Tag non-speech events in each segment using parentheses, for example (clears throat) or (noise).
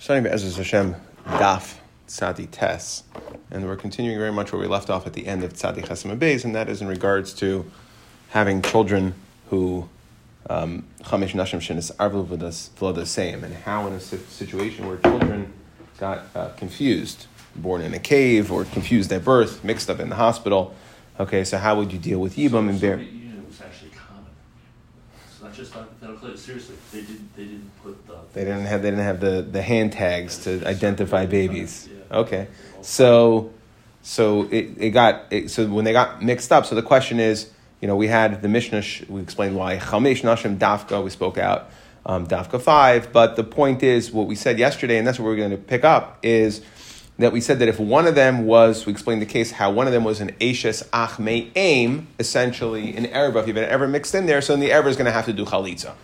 Starting with Ezra Hashem, Daf Tzadi Tes. And we're continuing very much where we left off at the end of Tzadi Chesem Beis, and that is in regards to having children who um, Chamesh Nashim Shenis Arvul V'Lodaseyim, and how in a situation where children got uh, confused, born in a cave, or confused at birth, mixed up in the hospital. Okay, so how would you deal with Yibam and Bear? Just hypothetical. Seriously, they didn't. They didn't put the. They didn't have. They didn't have the, the hand tags to identify babies. Okay, so so it, it got it, so when they got mixed up. So the question is, you know, we had the Mishnah. We explained why Chamesh Nashim Dafka. We spoke out um, Dafka five, but the point is what we said yesterday, and that's what we're going to pick up is that we said that if one of them was, we explained the case how one of them was an Ashes Achme Aim, essentially an Erba, if you've been ever mixed in there, so then the Erba is going to have to do Chalitza.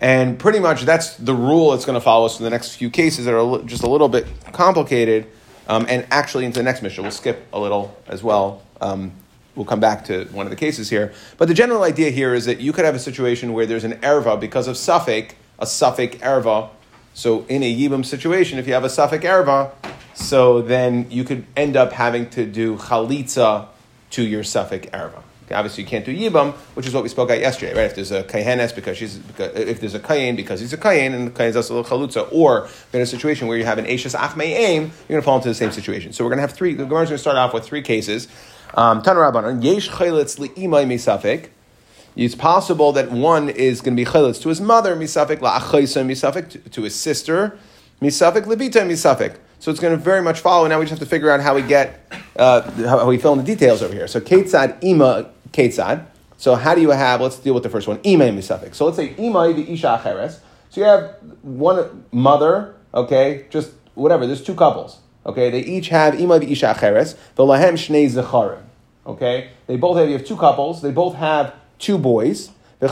And pretty much that's the rule that's going to follow us for the next few cases that are just a little bit complicated. Um, and actually, into the next Mishnah, we'll skip a little as well. Um, we'll come back to one of the cases here. But the general idea here is that you could have a situation where there's an erva because of suffix, a suffix erva. So in a yibam situation, if you have a suffix erva, so then you could end up having to do chalitza to your suffix erva. Okay, obviously, you can't do yibam, which is what we spoke about yesterday, right? If there's a kayenes because she's, if there's a kayen because he's a kayen, and the kayen is also a chalutza, or in a situation where you have an ashes achmei aim, you're going to fall into the same situation. So we're going to have three. The Gemara is going to start off with three cases. Um, Tanarabanan yesh chaylitz li'imay misafik. It's possible that one is going to be chalitz to his mother misafik la'achaysa misafik to his sister misafik libita misafik. So it's going to very much follow. Now we just have to figure out how we get, uh, how, we fill in the details over here. So Ketzad Ima Ketzad. So how do you have, let's deal with the first one, Ima Misafik. So let's say Ima the Isha Acheres. So you have one mother, okay, just whatever, there's two couples. Okay, they each have Ima the Isha Acheres, the Lahem Shnei Zecharim. Okay, they both have, you have two couples, they both have two boys. The.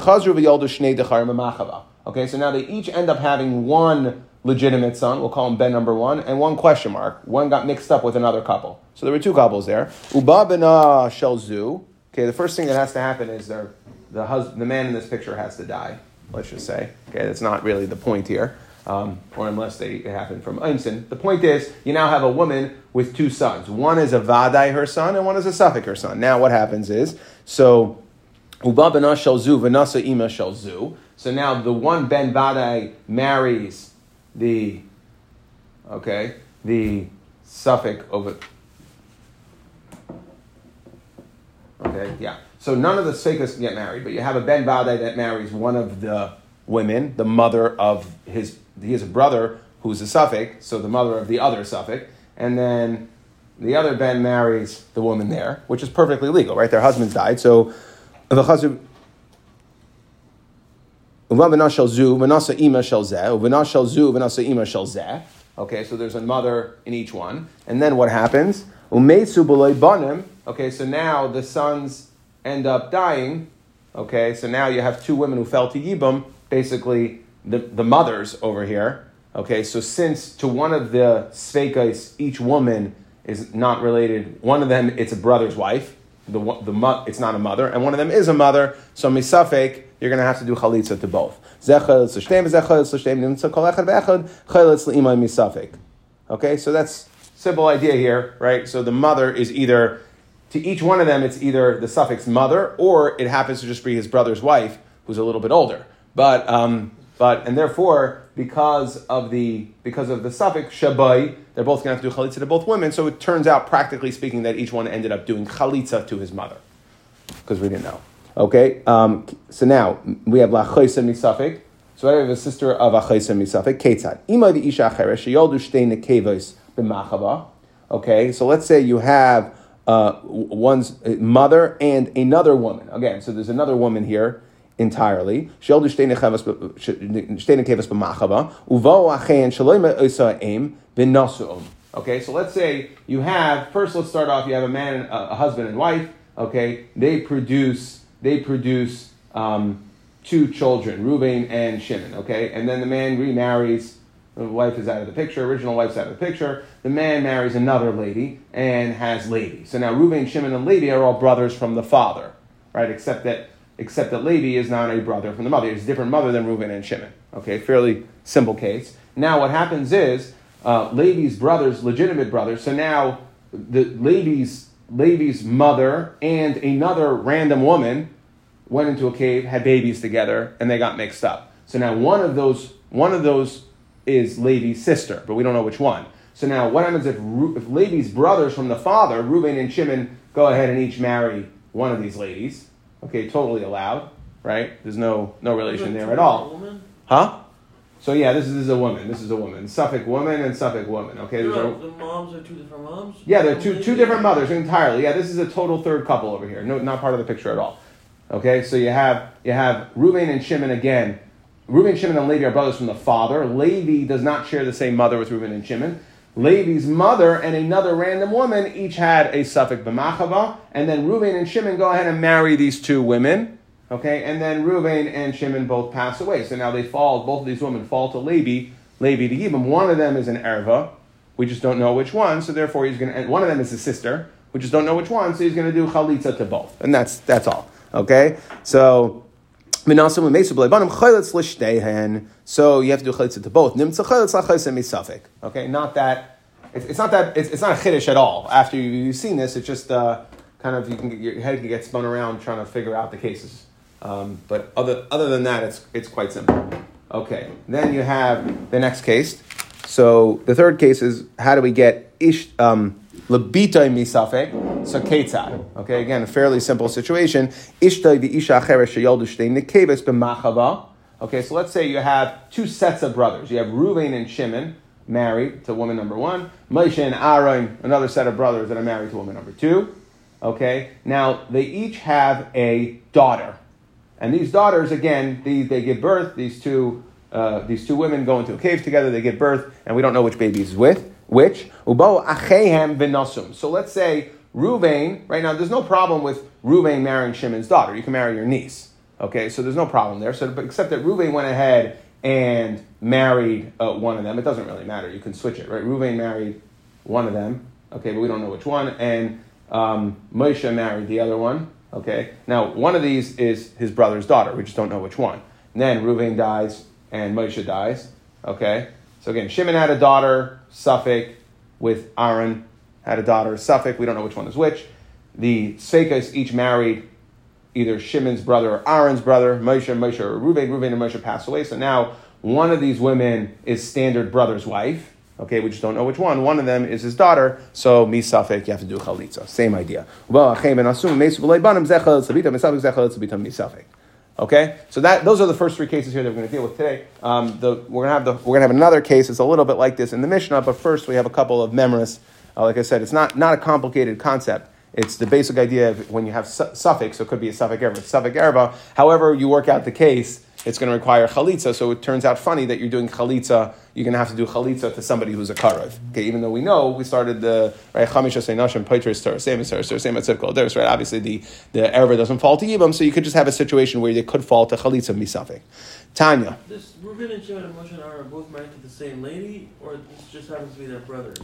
Okay, so now they each end up having one legitimate son, we'll call him Ben number one, and one question mark. One got mixed up with another couple. So there were two couples there. Uba bena shelzu. Okay, the first thing that has to happen is the, the man in this picture has to die, let's just say. Okay, that's not really the point here. Um, or unless they happen from Einstein. The point is, you now have a woman with two sons. One is a Vadai, her son, and one is a Suffolk, her son. Now what happens is, so Uba bena shelzu, Vanasa ima shelzu. So now the one Ben Vadai marries the okay the suffix it. Okay, yeah. So none of the Sfekas can get married, but you have a Ben Vadai that marries one of the women, the mother of his. He has a brother who's a suffix, so the mother of the other suffix, and then the other Ben marries the woman there, which is perfectly legal, right? Their husbands died, so the husband Um, um, okay, so there's a mother in each one. And then what happens? Okay, so now the sons end up dying. Okay, so now you have two women who fell to Yibam, basically the, the mothers over here. Okay, so since to one of the Sveikais, each woman is not related, one of them it's a brother's wife, the, the, it's not a mother, and one of them is a mother, so misafek, you're going to have to do chalitza to both. Okay, so that's simple idea here, right? So the mother is either, to each one of them, it's either the suffix mother, or it happens to just be his brother's wife, who's a little bit older. But, um, but and therefore, because of the because of the suffix shabai, they're both going to have to do chalitza to both women. So it turns out, practically speaking, that each one ended up doing chalitza to his mother, because we didn't know. Okay, um, so now we have lachoisa misafik. So I have a sister of achoisa misafik. Ketzad. Ima the isha acheres sheyoldu shtei nekevos b'machava. Okay, so let's say you have uh, one's mother and another woman. Again, so there's another woman here entirely. Sheyoldu shtei nekevos b'machava. Uvo achen shaloima oisa aim b'nasuum. Okay, so let's say you have first. Let's start off. You have a man, a husband and wife. Okay, they produce they produce um, two children, Reuben and Shimon, okay? And then the man remarries, the wife is out of the picture, original wife's out of the picture. The man marries another lady and has Levi. So now Reuben, Shimon, and Levi are all brothers from the father, right? Except that except that Levi is not a brother from the mother. He's a different mother than Reuben and Shimon. Okay, fairly simple case. Now what happens is uh, Levi's brothers, legitimate brothers. So now the Levi's Levi's mother and another random woman went into a cave, had babies together, and they got mixed up. So now one of those one of those is Levi's sister, but we don't know which one. So now what happens if, if Levi's brothers from the father, Reuben and Shimon, go ahead and each marry one of these ladies? Okay, totally allowed, right? There's no no relation there at all. Huh? So yeah, this is, this is a woman. This is a woman. Suffolk woman and Suffolk woman. Okay, No, there's a, the moms are two different moms. yeah, they're two two different mothers entirely. Yeah, this is a total third couple over here. No, not part of the picture at all. Okay, so you have you have Reuben and Shimon again. Reuben, Shimon, and Levi are brothers from the father. Levi does not share the same mother with Reuben and Shimon. Levi's mother and another random woman each had a Suffolk b'machava, and then Reuben and Shimon go ahead and marry these two women. Okay, and then Reuben and Shimon both pass away. So now they fall. Both of these women fall to Levi. Levi to Yibam. One of them is an erva. We just don't know which one. So therefore, he's going to. One of them is his sister. We just don't know which one. So he's going to do chalitza to both, and that's that's all. Okay, so. So you have to do chalitza to both. Okay, not that it's, it's not that it's, it's not a chiddush at all. After you, you've seen this, it's just uh, kind of you can get, your head can get spun around trying to figure out the cases. Um, but other other than that, it's it's quite simple. Okay, then you have the next case. So the third case is how do we get ish um, lebitoi misafek? So ketzad. Okay, again a fairly simple situation. Ishtoi v'isha acheres sheyoldu shtei nekebes b'machava. Okay, so let's say you have two sets of brothers. You have Reuven and Shimon married to woman number one. Moshe and Aaron, another set of brothers that are married to woman number two. Okay, now they each have a daughter. And these daughters, again, they, they give birth. These two, uh, these two women go into a cave together. They give birth, and we don't know which baby is with which. Ubo achehem v'nosum. So let's say Ruvain. Right now, there's no problem with Ruvain marrying Shimon's daughter. You can marry your niece. Okay, so there's no problem there. So, except that Ruvain went ahead and married uh, one of them. It doesn't really matter. You can switch it, right? Ruvain married one of them. Okay, but we don't know which one. And um, Moshe married the other one. Okay, now one of these is his brother's daughter. We just don't know which one. And then Reuven dies and Moshe dies. Okay, so again, Shimon had a daughter, Suffolk, with Aaron had a daughter, Suffolk. We don't know which one is which. The Sekas each married either Shimon's brother or Aaron's brother, Moshe, Moshe, or Reuven. Reuven and Moshe passed away. So now one of these women is standard brother's wife. Okay, we just don't know which one. One of them is his daughter, so mi safek, you have to do chalitza. Same idea. Okay, so that those are the first three cases here that we're going to deal with today. Um, the, we're going to have the we're going to have another case. It's a little bit like this in the Mishnah, but first we have a couple of memories. Uh, like I said, it's not not a complicated concept. It's the basic idea of when you have su- suffix, so it could be a suffix erva, suffix erva. However, you work out the case, it's going to require chalitza. So it turns out funny that you're doing chalitza. You're going to have to do chalitza to somebody who's a karev. Okay, even though we know we started the right chamisha seinashim poitris same as same as right. Obviously, the the erva doesn't fall to yibam, so you could just have a situation where they could fall to chalitza misafik. Tanya. This Reuben and Shimon and Moshe and Aaron are both married to the same lady, or this just happens to be their brothers?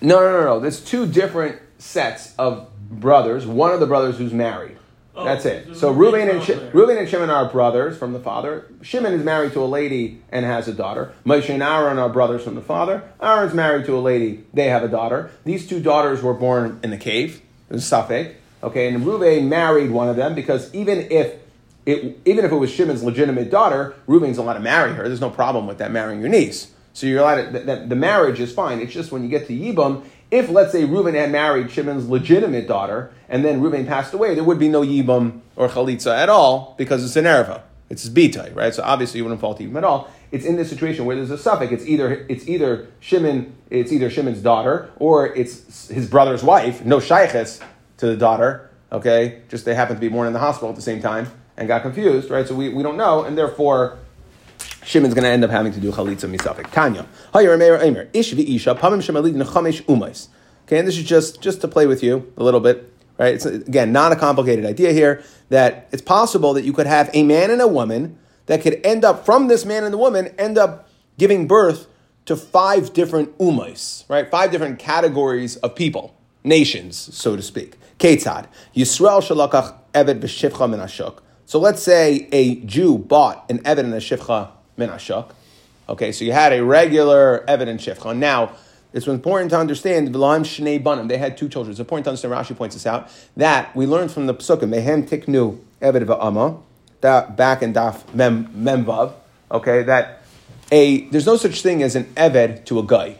No, no, no, no. There's two different sets of brothers. One of the brothers who's married. Oh, That's it. so Reuben and there. Reuben and Shimon are brothers from the father. Shimon is married to a lady and has a daughter. Moshe and Aaron are brothers from the father. Aaron's married to a lady. They have a daughter. These two daughters were born in the cave. in Safek. Okay, and Reuben married one of them because even if it, even if it was Shimon's legitimate daughter, Reuben's allowed to marry her. There's no problem with that marrying your niece. So you're allowed to, that- the marriage is fine. It's just when you get to Yibam, if let's say Reuben had married Shimon's legitimate daughter and then Reuben passed away, there would be no Yibam or Chalitza at all because it's an Erva. It's his Bitai, right? So obviously you wouldn't fall to Yibam at all. It's in this situation where there's a suffix. It's either it's either Shimon, it's either Shimon's daughter or it's his brother's wife. No shaykhs to the daughter. Okay, just they happen to be born in the hospital at the same time and got confused, right? So we, we don't know, and therefore Shimon's going to end up having to do chalitza misafik. Tanya, Hayir Meir Eimer Ish v'isha pamim shemalid nechamesh umais. Okay, and this is just just to play with you a little bit, right? It's again not a complicated idea here. That it's possible that you could have a man and a woman that could end up from this man and the woman end up giving birth to five different umais, right? Five different categories of people, nations, so to speak. Ketzad Yisrael shalakach eved v'shivcha min. So let's say a Jew bought an eved and a shivcha min ashuk. Okay, so you had a regular evidence shifcha. Now, it's important to understand V'lam Shnei Banim. They had two children. It's important to understand. Rashi points this out that we learned from the Pesukim. Mehem Tiknu Eved Va'ama. That back in Daf Mem Memvav. Okay, that a there's no such thing as an Eved to a guy.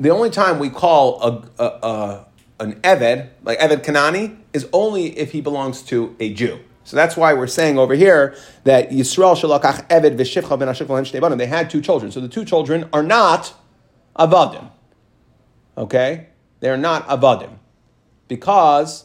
The only time we call a, a, a an Eved like Eved Kanani is only if he belongs to a Jew. So that's why we're saying over here that Yisrael shalakach Eved v'shivcha ben Banim. They had two children, so the two children are not avadim. Okay? They're not avadim. Because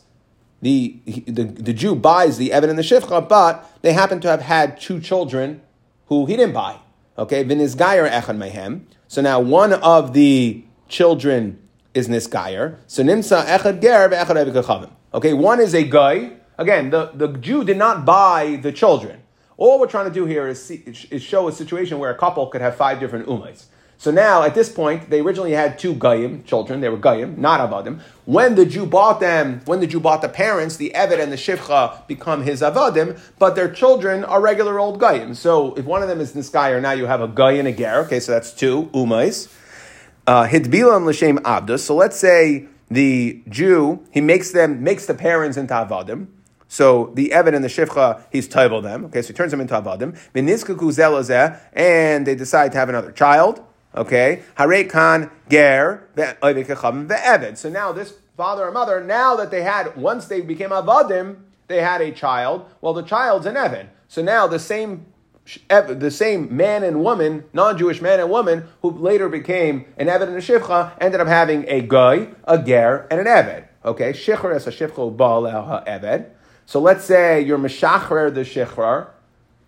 the, the, the Jew buys the Evan and the Shifcha, but they happen to have had two children who he didn't buy. Okay? Vinizgayer echad mehem. So now one of the children is Nisgayer. So Nimsa echad ger echad Okay, one is a guy. Again, the, the Jew did not buy the children. All we're trying to do here is, see, is show a situation where a couple could have five different umays. So now, at this point, they originally had two Goyim children. They were Goyim, not Avadim. When the Jew bought them, when the Jew bought the parents, the Eved and the Shivcha become his Avadim, but their children are regular old Goyim. So if one of them is Niskayer, now you have a Goy and a Ger. Okay, so that's two Umais. Uh, Hidbilam L'Shem Abdus. So let's say the Jew, he makes them, makes the parents into Avadim. So the Evan and the Shifcha, he's table them. Okay, so he turns them into Avadim. And they decide to have another child. Okay, Hare Khan Ger ve'eved. So now this father and mother, now that they had, once they became avadim, they had a child. Well, the child's an Evan. So now the same the same man and woman, non-Jewish man and woman, who later became an Eved and a Shivcha, ended up having a guy, a Ger, and an Eved. Okay, Shichar as a Shivcha Baal Eved. So let's say you're Meshachrer the Shichar,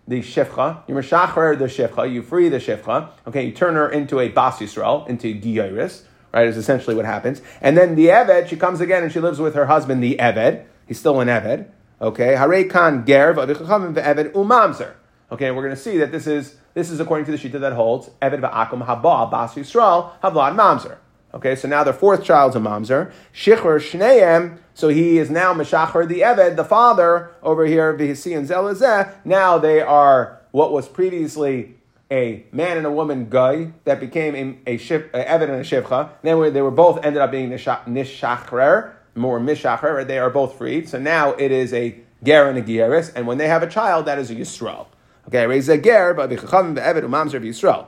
the shifcha, you meshacher the shifcha, you free the shifcha, okay, you turn her into a bas Yisrael, into Giyaris, right, is essentially what happens. And then the Eved, she comes again and she lives with her husband, the Eved, he's still an Eved, okay, Hare Kan Ger, Eved Umamzer. Okay, we're going to see that this is this is according to the shita that holds Eved va'akum haba bas Yisrael havlad mamzer. Okay, so now their fourth child's a mamzer. Shichur shneim so he is now Meshachar the Eved, the father over here, Vihisi and Zelazeh. Now they are what was previously a man and a woman guy that became a, a, shif, a Eved and a Shivcha. Then they were both ended up being Nishachrer, more Mishacher. They are both freed. So now it is a Ger and a Gieris. And when they have a child, that is a Yisrael. Okay, raise a Ger, but Eved, Umamzer, Yisrael.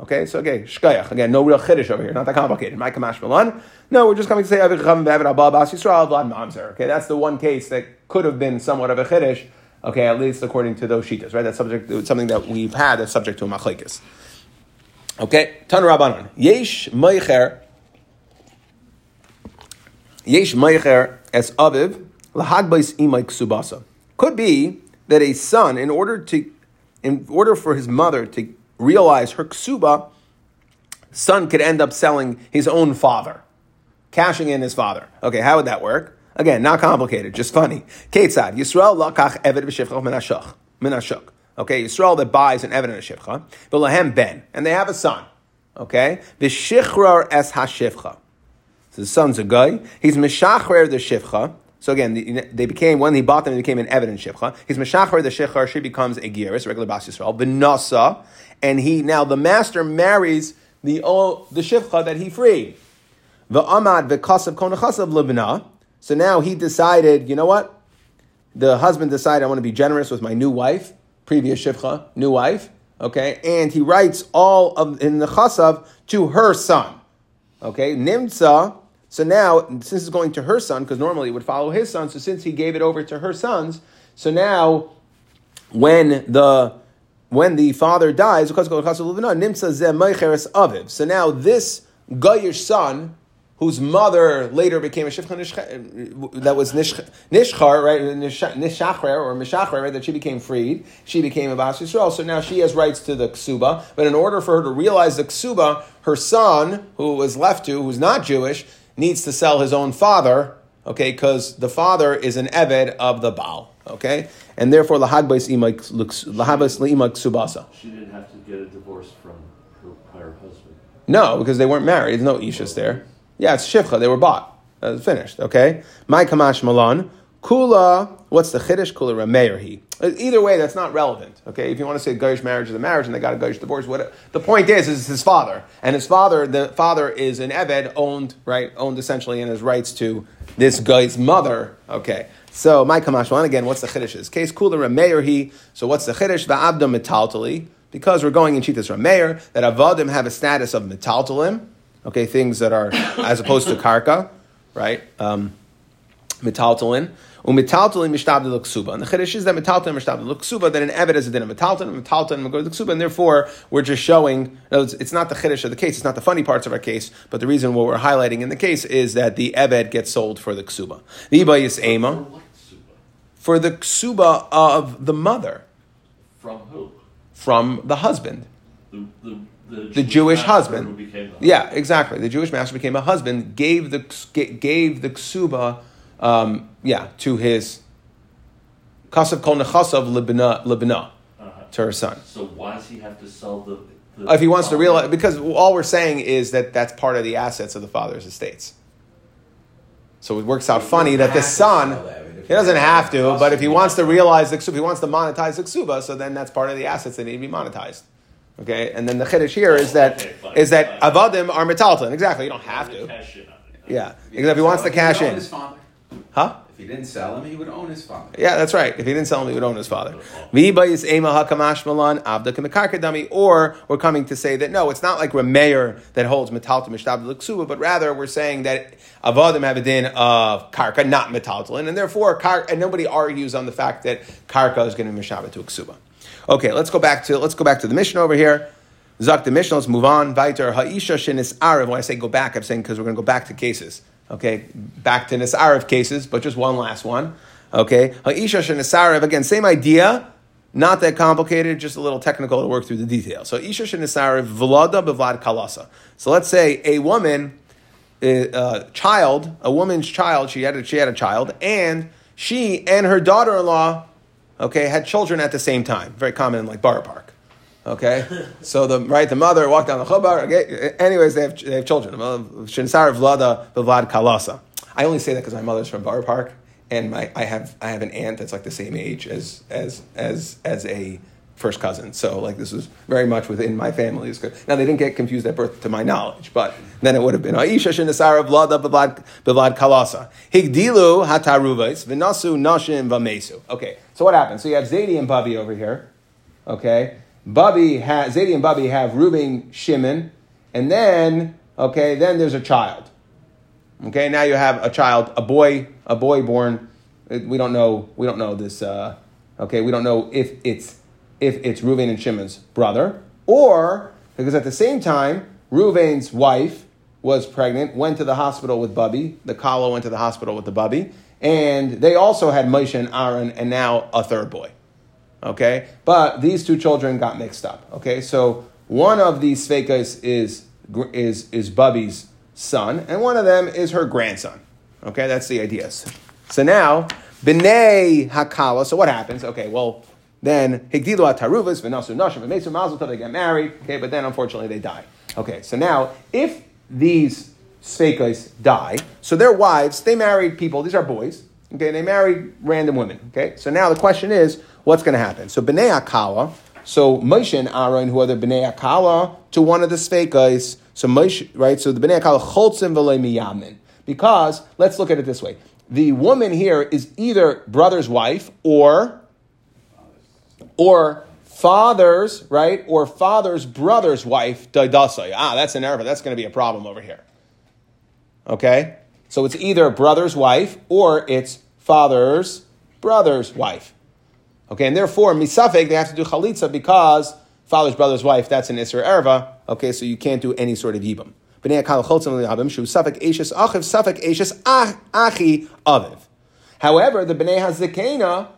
Okay, so again, shkayach. Again, no real chiddush over here, not that complicated. My kamash. No, we're just coming to say Avid Chacham Abba Bas Yisrael Vlad. Okay, that's the one case that could have been somewhat of a chiddush. Okay, at least according to those shitas, right? That's subject something that we've had that's subject to a machlekes. Okay, Tan Rabbanon. Yesh Meicher. Yesh Meicher as Aviv Lahagbais Imai Ksubasa. Could be that a son, in order to, in order for his mother to realize her ksuba, son could end up selling his own father, cashing in his father. Okay, how would that work? Again, not complicated, just funny. Ketzad, Yisrael lakach eved v'shivcha minashach, minashuk. Okay, Yisrael that buys an eved and a shivcha, but ben, and they have a son. Okay, v'shichrar es hashivcha. So the son's a guy. He's mishachrer the shivcha. So again, they became when he bought them, they became an evident shivcha. He's mishachar the shechar. She becomes a giris, regular bas yisrael. V'nasa, and he now the master marries the old, the shivcha that he freed. The amad v'kasav konachasav libna. So now he decided, you know what? The husband decided, I want to be generous with my new wife, previous shivcha, new wife. Okay, and he writes all of in the chasav to her son. Okay, nimtza. So now, since it's going to her son, because normally it would follow his son, so since he gave it over to her sons, so now when the when the father dies, so now this Goyish son, whose mother later became a Shifcha uh, that was Nishchar, right? Nishachrer or Mishachrer, right? That she became freed. She became a Bas Yisrael. So now she has rights to the Ksuba. But in order for her to realize the Ksuba, her son, who was left to, who's not Jewish, needs to sell his own father, okay, because the father is an Eved of the Baal. Okay? And therefore, lahagbais imak subasa. She didn't have to get a divorce from her prior husband. No, because they weren't married. There's no ishas there. Yeah, it's shivcha. They were bought. Uh, finished. Okay? My kamash malan. Kula, what's the chiddush? Kula rameir he. Either way, that's not relevant. Okay, if you want to say a Garish marriage is a marriage and they got a Garish divorce, what the point is is his father, and his father, the father is an Eved owned, right, owned essentially in his rights to this guy's mother. Okay, so my kamashwan again, what's the chiddush? Case Kula rameir he. So what's the chiddush? Va'abdam metaltali. Because we're going in Chitas Rameir, that avadim have a status of metaltalim, okay, things that are as opposed to karka, right? Um, metaltalin. Umitaltalin mishtabdil ksuba. And the chiddush is that metaltalin mishtabdil ksuba, that an eved is a din of metaltalin magod ksuba, and therefore we're just showing, no, it's, not the chiddush of the case, it's not the funny parts of our case, but the reason what we're highlighting in the case is that the eved gets sold for the ksuba. The iba is ema. For the ksuba of the mother. From who? From the husband. The, the, the, the Jewish husband. The yeah, exactly. The Jewish master became a husband, gave the gave the ksuba um, yeah, to his kasav kol nechasav libna libna uh-huh. to her son. So why does he have to sell the? the if he wants to realize, because all we're saying is that that's part of the assets of the father's estates. So it works out funny that the son. He doesn't have to, but if he wants to realize the ksuba, he wants to monetize the ksuba, so then that's part of the assets that need to be monetized. Okay, and then the chiddush here is that okay, is that avadim are metalton. Exactly, you don't have to. Yeah, because if he wants to cash in. Huh? If he didn't sell him, he would own his father. Yeah, that's right. If he didn't sell him, he would own his father. Or we're coming to say that no, it's not like Rameir that holds metaltal mishtab but rather we're saying that avodim have a din of karka, not metaltalin, and therefore kar- and nobody argues on the fact that karka is going to be to ksuba. Okay, let's go back to let's go back to the Mishnah over here. Zak the Mishnah. Let's move on. Viter ha'isha shenis arav. When I say go back, I'm saying because we're going to go back to cases. Okay, back to Nisarav cases, but just one last one. Okay, Ha'isha Nisarav, again, same idea, not that complicated, just a little technical to work through the details. So Isha Nisarav, Vlada Bevlad Kalasa. So let's say a woman, a uh, child, a woman's child, she had a, she had a child, and she and her daughter-in-law, okay, had children at the same time. Very common in like Borough Park. Okay, (laughs) so the right the mother walked down the chubar. Okay? Anyways, they have they have children. Shinsar Vlada Vlad Kalasa. I only say that because my mother's from Borough Park, and my I have I have an aunt that's like the same age as as as as a first cousin. So like this was very much within my family. Now they didn't get confused at birth, to my knowledge, but then it would have been Aisha Shinsar Vlada Vlad Kalasa. Higdilu Hataruvais Vinasu Nashim Vamesu. Okay, so what happened? So you have Zaidi and Bubby over here. Okay. Bubby has Zadie and Bubby have Reuben, Shimon, and then okay, then there's a child. Okay, now you have a child, a boy, a boy born. We don't know. We don't know this. Uh, okay, we don't know if it's if it's Reuven and Shimon's brother, or because at the same time, Reuven's wife was pregnant, went to the hospital with Bubby. The Kala went to the hospital with the Bubby, and they also had Moshe and Aaron, and now a third boy. Okay, but these two children got mixed up. Okay, so one of these Sveikas is is is Bubby's son, and one of them is her grandson. Okay, that's the idea. So now, B'nei Hakala. So what happens? Okay, well then Higdilu Ataruvas V'nasu Nashim V'mesu Mazel They get married. Okay, but then unfortunately they die. Okay, so now if these Sveikas die, so their wives they married people. These are boys. Okay, they married random women. Okay, so now the question is, what's going to happen? So Bnei Akala, so Moshe and Aaron, who are the Bnei Akala, to one of the Sveikas. So Moshe, right? So the Bnei Akala choltzim v'le miyamin. Because let's look at it this way: the woman here is either brother's wife or or father's right or father's brother's wife. Ah, that's an error. That's going to be a problem over here. Okay, so it's either brother's wife or it's father's brother's wife. Okay, and therefore, misafek, they have to do chalitza because father's brother's wife, that's an Isra Erva. Okay, so you can't do any sort of yibam. However, the bnei hazekena,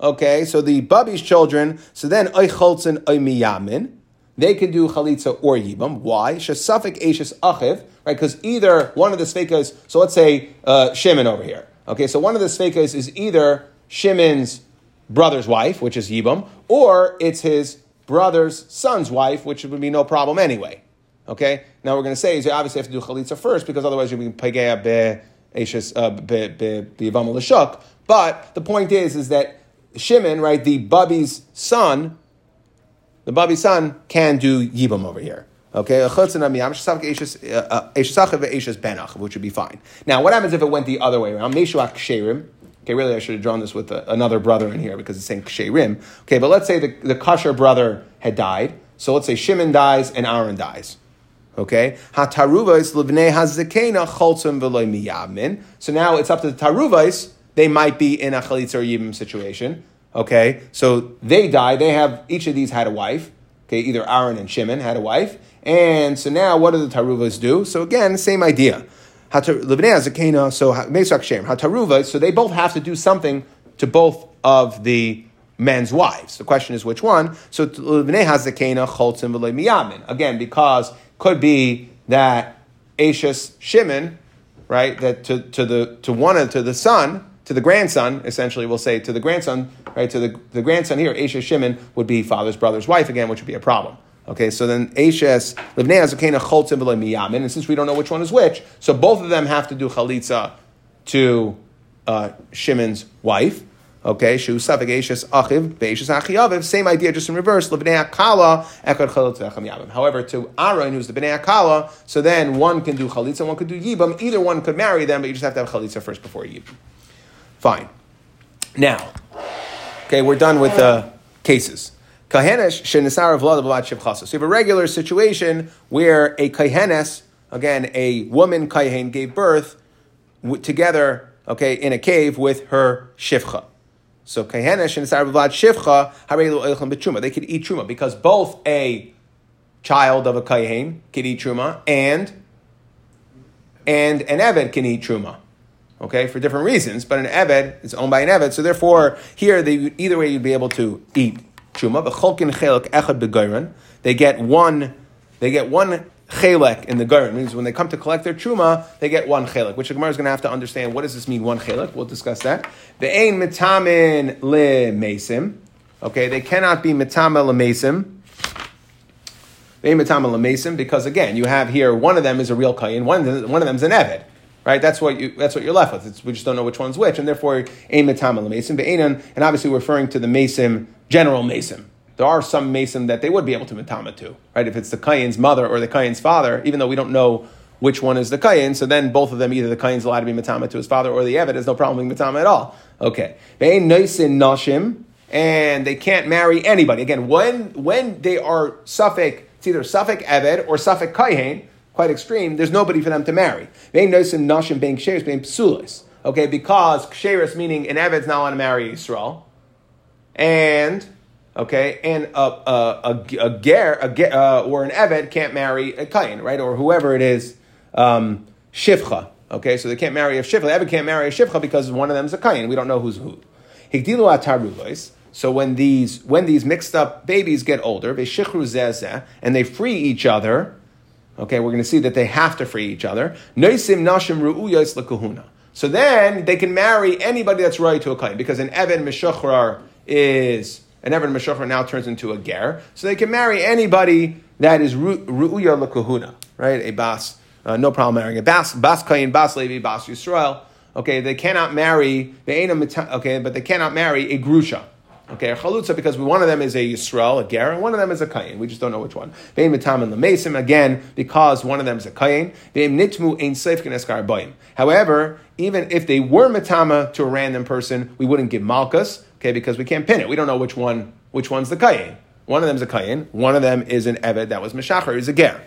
okay, so the bubby's children, so then oicholzen oimiyamin, they can do chalitza or yibam. Why? Shesafik eshes achiv, right? Because either one of the sveikas, so let's say uh, Shimon over here. Okay, so one of the sveikas is either Shimon's brother's wife, which is Yibam, or it's his brother's son's wife, which would be no problem anyway. Okay? Now we're going to say is you obviously have to do chalitza first because otherwise you'll be pagea be uh, Yavam Lashuk. But the point is, is that Shimon, right, the Bubby's son, the Bubby's son can do Yibam over here. Okay, uh, uh, which would be fine. Now, what happens if it went the other way around? Okay, really, I should have drawn this with uh another brother in here because it's saying ksherim. Okay, but let's say the, the kosher brother had died. So let's say Shimon dies and Aaron dies. Okay, hataruvais miyamin. So now it's up to the taruvais. They might be in a chalitza or yibam situation. Okay, so they die. They have each of these had a wife. Okay, either Aaron and Shimon had a wife, and so now what do the taruvas do? So again, same idea. Livnei. So mesak shem hataruvais. So they both have to do something to both of the men's wives. The question is which one. So livnei hazekena choltzim miyamin. Again, because could be that Ashes Shimon, right? That to, to the to one to the son, to the grandson, essentially we'll say to the grandson, right? To the, the grandson here, Ashes Shimon would be father's brother's wife again, which would be a problem. Okay, so then Ashes Livnei Hazakena Choltzim v'loy miyamin, and since we don't know which one is which, so both of them have to do chalitza to uh, Shimon's wife. Okay, shu safik eshes achiv beishes achiyaviv. Same idea, just in reverse. Lebnei akala ekad chalitza yavim. However, to Aaron, who's the bnei akala, so then one can do chalitza, one could do yibam. Either one could marry them, but you just have to have chalitza first before yibam. Fine. Now, okay, we're done with the cases. Kahenesh shenisar vlad b'vat. So you have a regular situation where a kahenes, again, a woman kahen gave birth together, okay, in a cave with her shivcha. So kahenesh shenisar b'vat shivcha harelu. They could eat truma because both a child of a kahen could eat truma and and an eved can eat truma okay, for different reasons. But an Eved is owned by an Eved, so therefore here they either way you'd be able to eat truma. But cholkin chelek echad begoyran, they get one, they get one chelek in the goyran. Means when they come to collect their truma, they get one chelek. Which the Gemara is going to have to understand. What does this mean? One chelek. We'll discuss that. The ein mitamin le mesim. Okay, they cannot be mitama le mesim. They mitama le mesim because again, you have here one of them is a real kayin, one one of them is an Eved right? That's what you that's what you're left with. It's, we just don't know which one's which, and therefore aim mason be'enan, and obviously referring to the mason general mason. There are some mason that they would be able to matama to, right? If it's the kayin's mother or the kayin's father, even though we don't know which one is the kayin, so then both of them either the kayin's allowed to be matama to his father or the evet has no problem being matama at all. Okay, be'ein noisin nashim, and they can't marry anybody. Again, when when they are suffix, it's either suffix evet or suffix kayin quite extreme, there's nobody for them to marry. Okay, because ksheris meaning an Eved's not allowed to marry Yisrael, and okay, and a a a, a ger, a ger uh, or an Eved can't marry a kain, right, or whoever it is, um, shivcha. Okay, so they can't marry a shivcha. The Eved can't marry a shivcha because one of them is a kain. We don't know who's who. Higdilu ataruvos. So when these when these mixed up babies get older, they and they free each other. Okay, we're going to see that they have to free each other. Noisim. So then they can marry anybody that's right to a kain because an Evan Meshuchrar is an Evan Meshuchrar now turns into a ger. So they can marry anybody that is ru'uya lekahuna, right? A bas, uh, no problem marrying a bas, bas kain, bas levi, bas Yisrael. Okay, they cannot marry the ain't okay, but they cannot marry a grusha. Okay, a chalutza because one of them is a Yisrael, a ger, and one of them is a kain. We just don't know which one. Ve'im mitam and lemesim again because one of them is a kain. Ve'im nitmu ein seifkin eskar boim. However, even if they were mitama to a random person, we wouldn't give malchus. Okay, because we can't pin it. We don't know which one which one's the kain. One of them is a kain. One of them is an eved that was meshachar. Is a ger.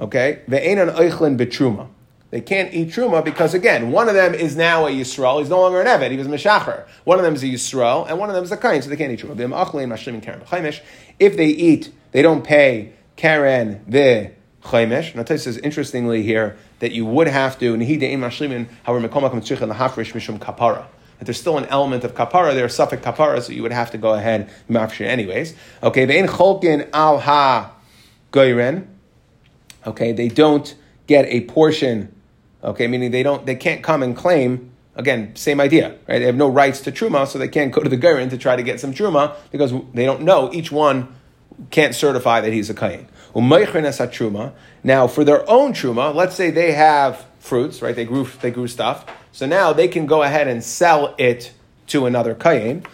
Okay, ve'enan eichlin betruma. They can't eat truma because again, one of them is now a Yisrael. He's no longer an Eved. He was Meshacher. One of them is a Yisrael, and one of them is a Kain, so they can't eat truma. If they eat, they don't pay Karen the Chaimish. Now, says interestingly here that you would have to kapara. That there's still an element of kapara. There's suffix kapara, so you would have to go ahead mafshir anyways. Okay, ve'in cholkin al ha goyren. Okay, they don't get a portion Okay, meaning they don't, they can't come and claim. Again, same idea, right? They have no rights to truma, so they can't go to the Gerin to try to get some truma because they don't know. Each one can't certify that he's a kain. truma. Now, for their own truma, let's say they have fruits, right? They grew they grew stuff. So now they can go ahead and sell it to another kayin.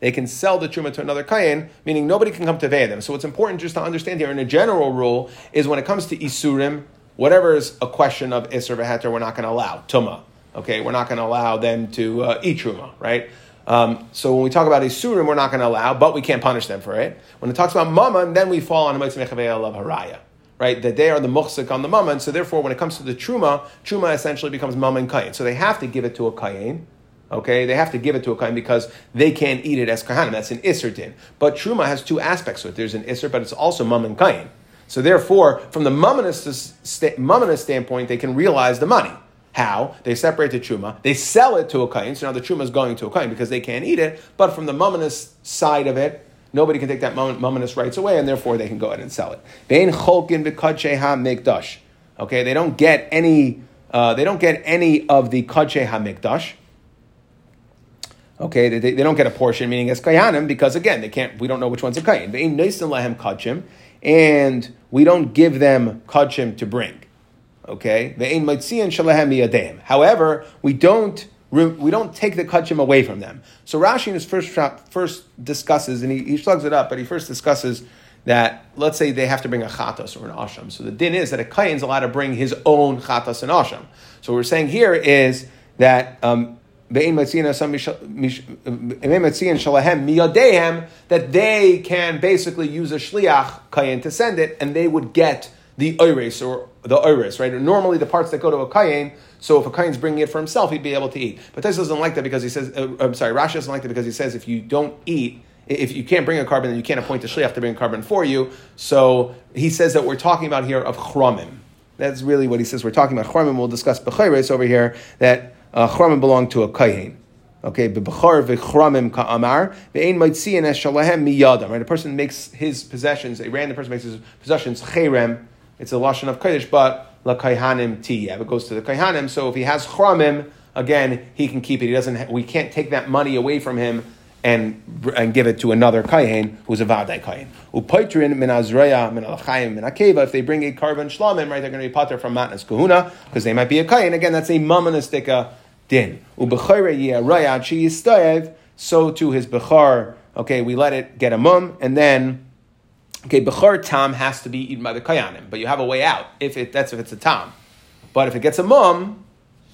They can sell the truma to another kayin, meaning nobody can come to vey them. So what's important just to understand here in a general rule is when it comes to isurim, whatever is a question of isur v'heter, we're not going to allow tuma. Okay, we're not going to allow them to uh, eat truma, right? Um, so when we talk about isurim, we're not going to allow, but we can't punish them for it. When it talks about mammon, then we fall on a mitzvah of haraya right? That they are the muhsik on the mammon. So therefore, when it comes to the truma, truma essentially becomes mammon kayin. So they have to give it to a kayin. Okay, they have to give it to a kain because they can't eat it as kahanim. That's an isser din. But truma has two aspects to it. There's an isser, but it's also mum and kain. So therefore, from the mumminist standpoint, they can realize the money. How? They separate the truma, they sell it to a kain, so now the truma is going to a kain because they can't eat it, but from the mumminist side of it, Nobody can take that mumminous rights away, and therefore they can go ahead and sell it. Okay, they don't get any. Uh, they don't get any of the kadshe hamikdash. Okay, they, they, don't get a portion, meaning as kayanim, because again, they can't. We don't know which one's a kayin. lehem kachim, and we don't give them kachim to bring. Okay, However, we don't we don't take the kachim away from them. So Rashi in his first first discusses, and he, he slugs it up, but he first discusses that let's say they have to bring a chatas or an asham. So the din is that a kayin is allowed to bring his own chatas and asham. So what we're saying here is that. Um, that they can basically use a shliach kayin to send it, and they would get the iris or the iris, right? Normally, the parts that go to a kayin so if a kain's bringing it for himself, he'd be able to eat. But this doesn't like that because he says, uh, I'm sorry, Rashi doesn't like that because he says if you don't eat, if you can't bring a korban, then you can't appoint a shliach to bring a korban for you. So he says that we're talking about here of chromim. That's really what he says. We're talking about chromim. We'll discuss bechayres over here that uh, chromim belong to a kain. Okay, bebechar v'chramim ka'amar ve'ein maitzian es shalahem miyadam. Right, a person makes his possessions. A random person makes his possessions cherem. It's a lashon of kodesh, but la kaihanim tiyah. It goes to the kaihanim. So if he has chramim, again, he can keep it. He doesn't. We can't take that money away from him and and give it to another kayin who's a vadai kayin. Upaitrin min azraya min alachayim min akeva. If they bring a korban shlamim, right, they're going to be pater from matnas kahuna because they might be a kayin. Again, that's a mamanistika din. So to his bechar. Okay, we let it get a mum, and then Okay, Bechor Tam has to be eaten by the Kayanim, but you have a way out if it, that's if it's a Tam. But if it gets a Mum,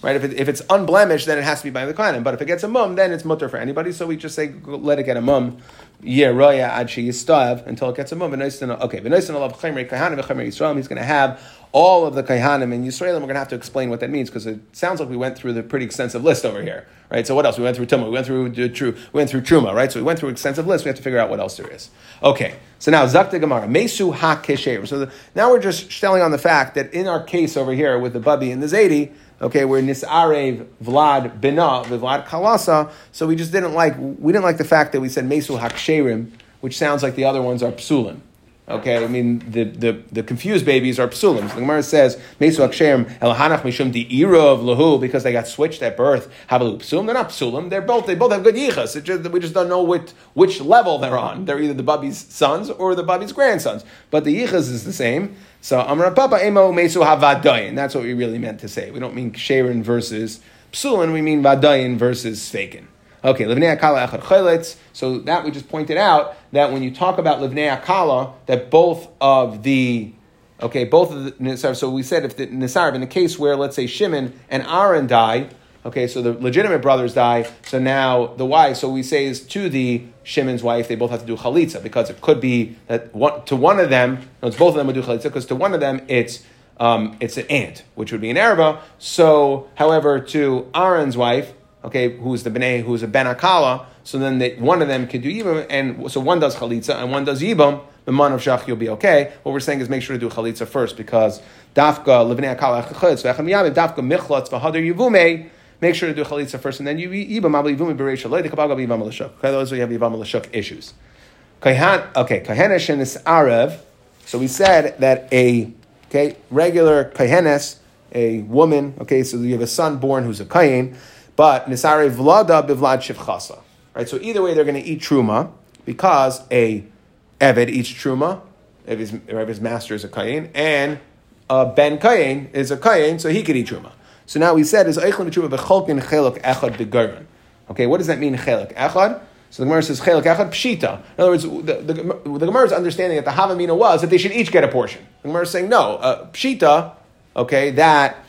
right, if, it, if it's unblemished, then it has to be by the Kayanim. But if it gets a Mum, then it's mutter for anybody, so we just say let it get a Mum. Yeah, roya ad yistav until it gets a mum. Okay, love chaymer kahanim v'chaymer Yisrael. He's going to have all of the kahanim in Yisrael, and we're going to have to explain what that means because it sounds like we went through the pretty extensive list over here, right? So what else? We went through Tumah, we went through True, we went through Truma, right? So we went through extensive list. We have to figure out what else there is. Okay, so now Zakta Gemara Mesu Ha. So the, now we're just telling on the fact that in our case over here with the Bubby and the Zaidi okay, we're Nisarev Vlad Bina Vlad Kalasa. So we just didn't like we didn't like the fact that we said Mesul Haksherim, which sounds like the other ones are Psulim. Okay, I mean the, the, the confused babies are psulim. So the Gemara says Mesu Akshem Elhanach Mishum of Lahu because they got switched at birth. Havalu psulim. They're not psulim. They're both they both have good yichas. Just, we just don't know which which level they're on. They're either the Bubby's sons or the Bubby's grandsons. But the yichas is the same. So Amar Papa Emo Mesu Havadayin. That's what we really meant to say. We don't mean Sharon versus psulim. We mean Vadayin versus Fakin. Okay, livnei akala echad chayletz. So that we just pointed out that when you talk about livnei akala, that both of the okay, both of the nisar. So we said if the nisar in the case where let's say Shimon and Aaron die, okay, so the legitimate brothers die. So now the wife. So we say is to the Shimon's wife, they both have to do chalitza because it could be that one, to one of them, no, it's both of them would do chalitza because to one of them it's. Um, it's an aunt, which would be an Araba. So, however, to Aaron's wife, okay, who's the bnei, who's a ben akala, so then they, one of them can do yibam, and so one does chalitza and one does yibam. The man of shach, you'll be okay. What we're saying is make sure to do chalitza first because dafka levnei akala dafka michlotz v'hader yivume. Make sure to do chalitza first, and then you yibam abli yivume b'reish shalei dekabal gabi yivam l'shuk. Okay, those we have yivam l'shuk issues. Okay, kahenesh and arev. So we said that a okay regular kahenes, a woman. Okay, so you have a son born who's a kayin but nisare vlada bivlad shivchasa. Right. So either way, they're going to eat truma because a eved eats truma if his, if his master is a kain, and uh, Ben Kayin is a Kayin, so he could eat Truma. So now we said is Eichlin Truma v'cholkin chelok echad begorin. Okay, what does that mean chelok echad? So the Gemara says chelok echad pshita. In other words, the, the, the Gemara's understanding that the Havamina was that they should each get a portion. The Gemara is saying no, uh, pshita. Okay, that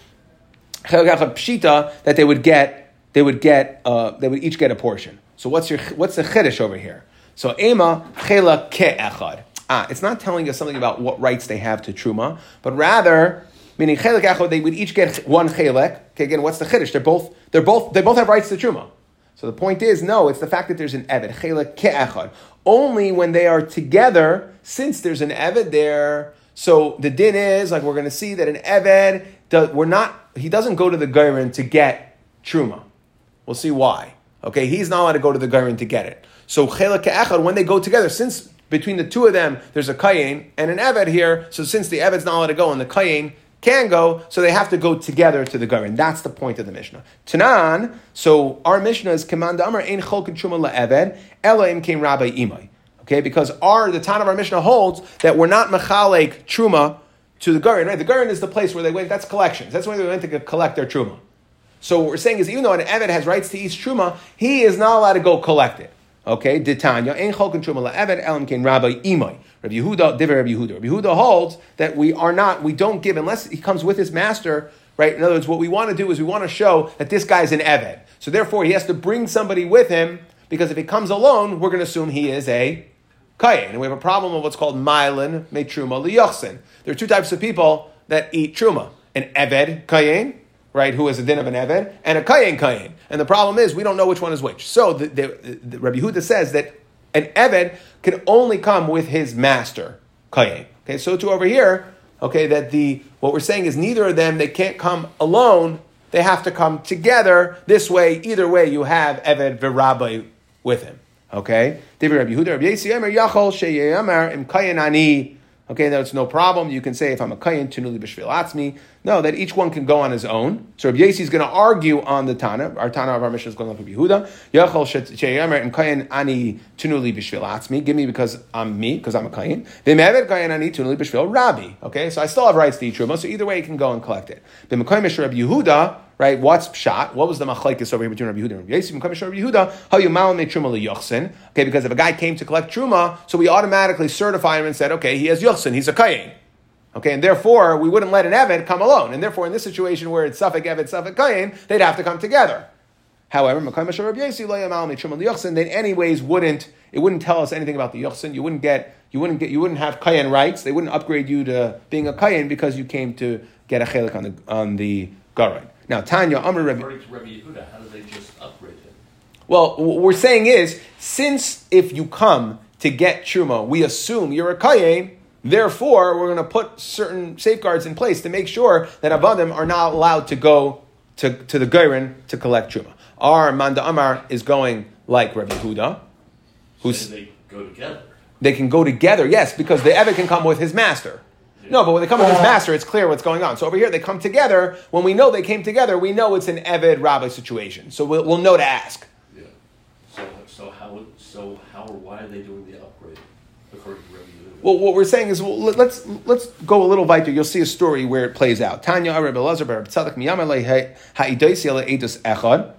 chelok echad pshita that they would get, they would get, uh, they would each get a portion. So what's your what's the chiddush over here? So ema chela ke echad. Ah, it's not telling us something about what rights they have to truma, but rather meaning chelek echad they would each get one chelek. Okay, again, what's the chiddush? They're both they're both they both have rights to truma. So the point is, no, it's the fact that there's an eved ke echad. Only when they are together, since there's an eved there. So the din is like we're going to see that an eved does, we're not he doesn't go to the gairin to get truma. We'll see why. Okay, he's not allowed to go to the gairin to get it. So when they go together, since between the two of them there's a kayin and an eved here, so since the eved's not allowed to go and the kayin can go, so they have to go together to the gairin. That's the point of the Mishnah. Tanan, so our Mishnah is command amar ein cholkin truma laeved ela im came rabbi imai. Okay, because our the Tan of our Mishnah holds that we're not mechalek truma to the gairin. Right, the gairin is the place where they went. That's collections. That's where they went to collect their truma. So what we're saying is, even though an Eved has rights to eat truma, he is not allowed to go collect it. Okay, Ditanya, ein cholkin truma la'eved elam ken rabbi imai. Rabbi Yehuda, diver Rabbi Yehuda. Rabbi Yehuda holds that we are not, we don't give unless he comes with his master. Right. In other words, what we want to do is we want to show that this guy's an Eved. So therefore, he has to bring somebody with him because if he comes alone, we're going to assume he is a kayin. And we have a problem of what's called mylin metruma liyochsin. There are two types of people that eat truma: an Eved kayin right, who is a din of an Eved, and a Kayin Kayin. And the problem is, we don't know which one is which. So the, the, the Rabbi Huda says that an Eved can only come with his master, Kayin. Okay, so to over here, okay, that the, what we're saying is neither of them, they can't come alone, they have to come together. This way, either way, you have Eved V'Rabbi with him. Okay? David Rabbi Yehuda, Rabbi Yachol, Sheyamar, Im Okay, that's no problem. You can say if I'm a kayin tunuli b'shvil atzmi. No, that each one can go on his own. So Rabbi Yesi is going to argue on the Tana. Our Tana of our Mishnah is going to be Yehuda. Yachol sheyamer and kayin ani tunuli b'shvil atzmi. Give me because I'm me because I'm a kayin. V'mevet kayin ani tunuli b'shvil rabbi. Okay, so I still have rights to each truma. So either way, you can go and collect it. B'mekayim Rabbi Yehuda. Right, what's pshat? What was the machlekes over here between Rabbi Yehuda and Rabbi Yosef? Rabbi Yehuda, how you mal make truma liyochsin? Okay, because if a guy came to collect truma, so we automatically certify him and said, okay, he has yochsin, he's a kayin. Okay, and therefore we wouldn't let an Eved come alone. And therefore, in this situation where it's Suffolk Eved, Suffolk Kayin, they'd have to come together. However, then anyways wouldn't it wouldn't tell us anything about the Yochsin. You wouldn't get you wouldn't get you wouldn't have Kayan rights. They wouldn't upgrade you to being a Kayan because you came to get a chelik on the on the Garin. Now Tanya Amr Rabbi. According to Rabbi Yehuda, how do they just upgrade him? Well, what we're saying is, since if you come to get truma, we assume you're a kayin. Therefore, we're going to put certain safeguards in place to make sure that avadim are not allowed to go to, to the gairin to collect truma. Our manda amar is going like Rabbi Huda, who's So they go together. they can go together. Yes, because the eved can come with his master. No, but when they come with his uh. master, it's clear what's going on. So over here, they come together. When we know they came together, we know it's an eved rabbi situation. So we'll, we'll know to ask. Yeah. So, so how, so how or why are they doing the upgrade according to Rabbi Yehuda? Well, what we're saying is, well, let- let's let's go a little weiter. You'll see a story where it plays out. Tanya Rabbi Elazar bar Tzadok miyamalei ha'idosi ala echad.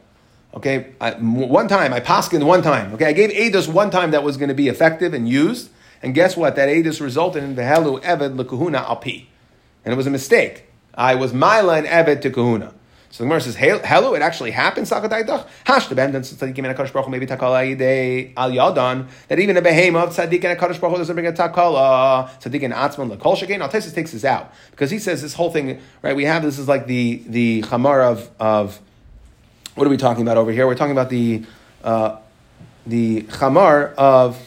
Okay, I, m- one time I paskined one time. Okay, I gave edus one time that was going to be effective and used, and guess what? That edus resulted in v'helu eved lekahuna alpi, and it was a mistake. I was mila and eved to kahuna. So the Gemara says, "Hello, it actually happened." Sakataydach hash the ben tzadikim and Hakadosh Baruch maybe takala yidei al yadan that even a behemoth tzaddik and Hakadosh Baruch doesn't bring a takala tzaddik and atzman lekol shekain. Altesis takes this out because he says this whole thing right. We have this is like the the chamar of of what are we talking about over here? We're talking about the uh, the chamar of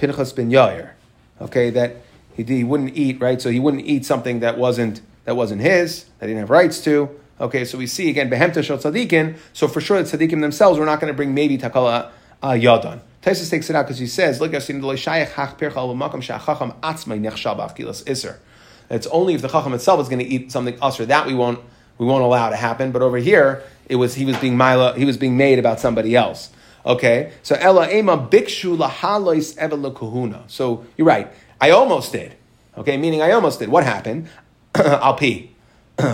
Pinchas ben Yair. Okay, that he, he wouldn't eat right, so he wouldn't eat something that wasn't that wasn't his that he didn't have rights to. Okay, so we see again behemta shel tzaddikin. So for sure, the tzaddikim themselves, we're not going to bring maybe takala uh, yadan. Taisus takes it out because he says, "Look, I've seen the shayach hach pirchal b'makam shachacham atzmai nechshal b'achilas iser." It's only if the chacham itself is going to eat something usher that we won't we won't allow to happen. But over here, it was he was being mila, he was being made about somebody else. Okay, so ella ema bikshu lahalois evel kahuna. So you're right. I almost did. Okay, meaning I almost did. What happened? (clears throat) (clears throat) De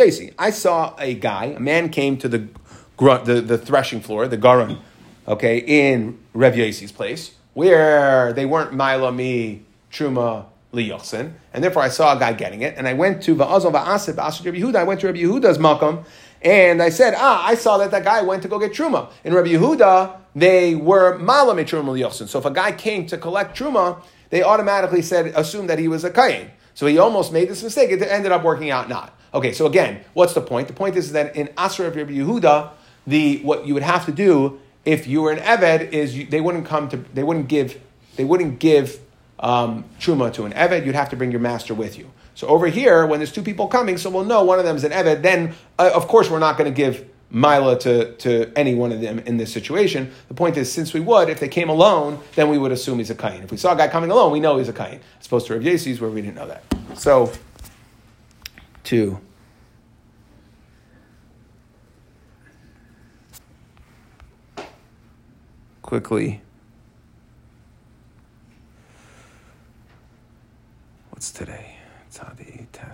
Yosi. I saw a guy, a man came to the, gr- the, the threshing floor, the garon, okay, in Rabbi Yosi's place, where they weren't Mila mi truma liyochsin, and therefore I saw a guy getting it, and I went to Va'azal va'aseh ba'asrei Rabbi Yehuda. I went to Rabbi Yehuda's makom, and I said, ah, I saw that that guy went to go get truma. In Rabbi Yehuda, they were Mala mi truma liyochsin. So if a guy came to collect truma, they automatically said, assumed that he was a kayin. So he almost made this mistake. It ended up working out not. Okay, so again, what's the point? The point is that in Asra of Rabbi Yehuda, the what you would have to do if you were an Eved is you, they wouldn't come to they wouldn't give they wouldn't give um, truma to an Eved. You'd have to bring your master with you. So over here, when there's two people coming, so we'll know one of them is an Eved. Then uh, of course we're not going to give Mila to, to any one of them in this situation. The point is, since we would, if they came alone, then we would assume he's a kain. If we saw a guy coming alone, we know he's a kain. As opposed to Rav Yesi's, where we didn't know that. So, two. Quickly. What's today?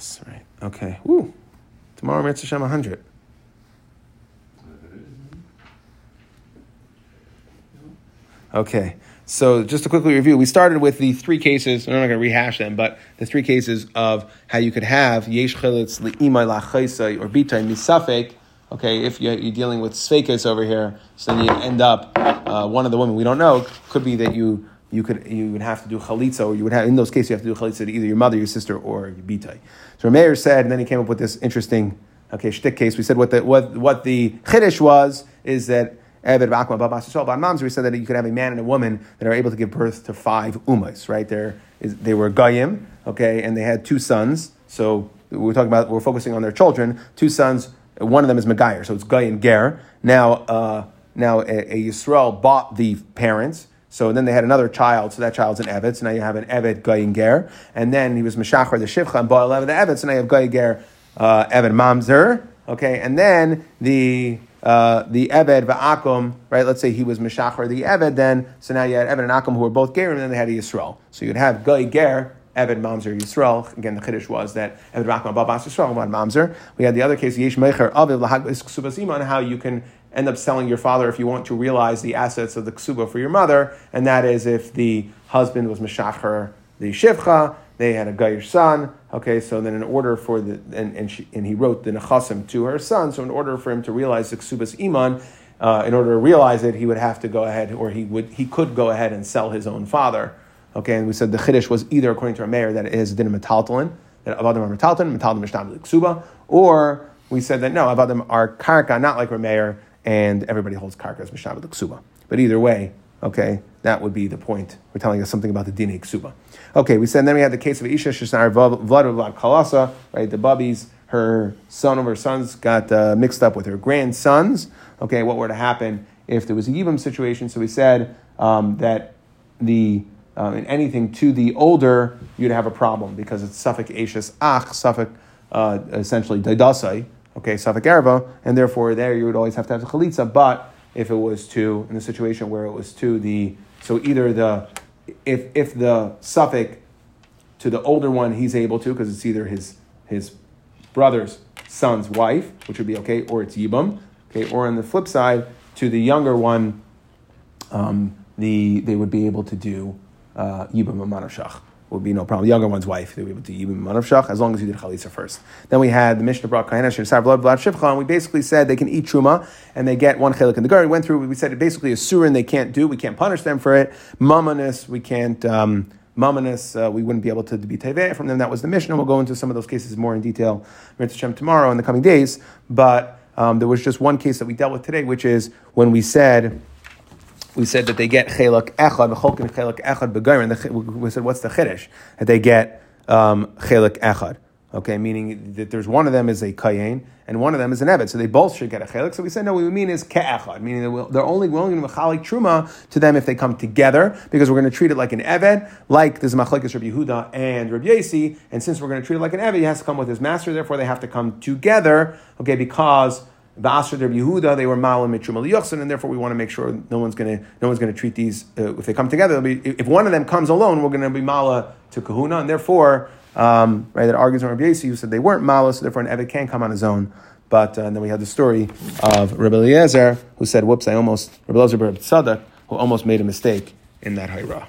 Tests, right? Okay. Woo. Tomorrow, Mitzvah Hashem 100. Okay, so just to quickly review, we started with the three cases. I'm not going to rehash them, but the three cases of how you could have yesh chilitz li'imay lachaisai or bitay misafek. Okay, if you're, dealing with sveikas over here, so then you end up uh, one of the women we don't know could be that you you could you would have to do chalitza, or you would have in those cases you have to do chalitza to either your mother, your sister, or your bitay. So Meir said, and then he came up with this interesting okay shtick case. We said what the what what the chiddush was is that we said that you could have a man and a woman that are able to give birth to five umas, right? They're, they were Goyim, okay, and they had two sons. So we're talking about, we're focusing on their children. Two sons, one of them is Megayer, so it's Goy and Ger. Now, uh, now a, a Yisrael bought the parents, so then they had another child, so that child's an Eved. So now you have an Eved, Goy and Ger. And then he was Meshachar, the Shivcha, and bought 11 the Eved. So now you have Goy, Ger, uh, Eved, Mamzer. Okay, and then the uh, the Eved va'akum, right? Let's say he was Meshachar the Eved, then so now you had Eved and Akum who were both Gerim, and then they had a Yisrael. So you'd have Goy Ger, Eved Mamzer Yisrael. Again, the Kiddush was that Eved va'akum Babas Yisrael Mamzer. We had the other case Yesh Mecher Aviv Lahag Ksubasima on how you can end up selling your father if you want to realize the assets of the ksuba for your mother, and that is if the husband was Meshachar the Shivcha, they had a Gayer son. Okay, so then in order for the and and, she, and he wrote the nechasim to her son. So in order for him to realize the ksubas iman, uh, in order to realize it, he would have to go ahead, or he would he could go ahead and sell his own father. Okay, and we said the chiddush was either according to our mayor that it is din metaltalin, that avadim are metaltalin, metaltalin mishtam ksuba, or we said that no, avadim are karka, not like Rameir, and everybody holds karka as mishtam ksuba. But either way, okay, that would be the point. We're telling us something about the dine ksuba. Okay, we said then we had the case of Isha Shishnar Vlad Vlad Kalasa, right? The bubbies, her son or her sons got uh, mixed up with her grandsons. Okay, what were to happen if there was a Yibam situation? So we said um, that the um, in anything to the older, you'd have a problem because it's suffix Ashes Ach, suffix uh, essentially Daidasai, okay, suffix Erva, and therefore there you would always have to have the Chalitza. But if it was to, in the situation where it was to the, so either the if if the suffix to the older one he's able to because it's either his his brother's son's wife, which would be okay, or it's yibam, okay, or on the flip side to the younger one, um, the they would be able to do uh, yibam amanashach would be no problem. The younger one's wife, they would be able to yibam amanashach as long as you did chalitza first. Then we had the Mishnah brought kaina shir blood blood shivcha, and we basically said they can eat truma and they get one chelik in the garden. We went through. We said it basically is surin they can't do. We can't punish them for it. Mamanis we can't. Um, Mamanis, uh, we wouldn't be able to be teveh from them. That was the Mishnah. We'll go into some of those cases more in detail, tomorrow in the coming days. But um, there was just one case that we dealt with today, which is when we said we said that they get chelak echad v'cholkin chelak echad begoyim. We said what's the chiddush that they get um, chelak echad. Okay, meaning that there's one of them is a kayin and one of them is an evet, so they both should get a chelik. So we said no, what we mean is ke'echad, meaning they're only going to machalik truma to them if they come together, because we're going to treat it like an evet, like there's machlekes Rabbi Yehuda and Rabbi Yesi, and since we're going to treat it like an evet, he has to come with his master. Therefore, they have to come together. Okay, because Ba'asr Rabbi Yehuda, they were Mala Mitrum Yochsin, and therefore we want to make sure no one's going to no one's going to treat these uh, if they come together. Be, if one of them comes alone, we're going to be Mala to Kahuna, and therefore, um, right, that argues on Rabbi Yasi who said they weren't Mala, so therefore an Evet can come on his own. But uh, and then we had the story of Rabbi Eliezer who said, "Whoops, I almost Rabbi Eliezer Tzadok, who almost made a mistake in that Hayrah."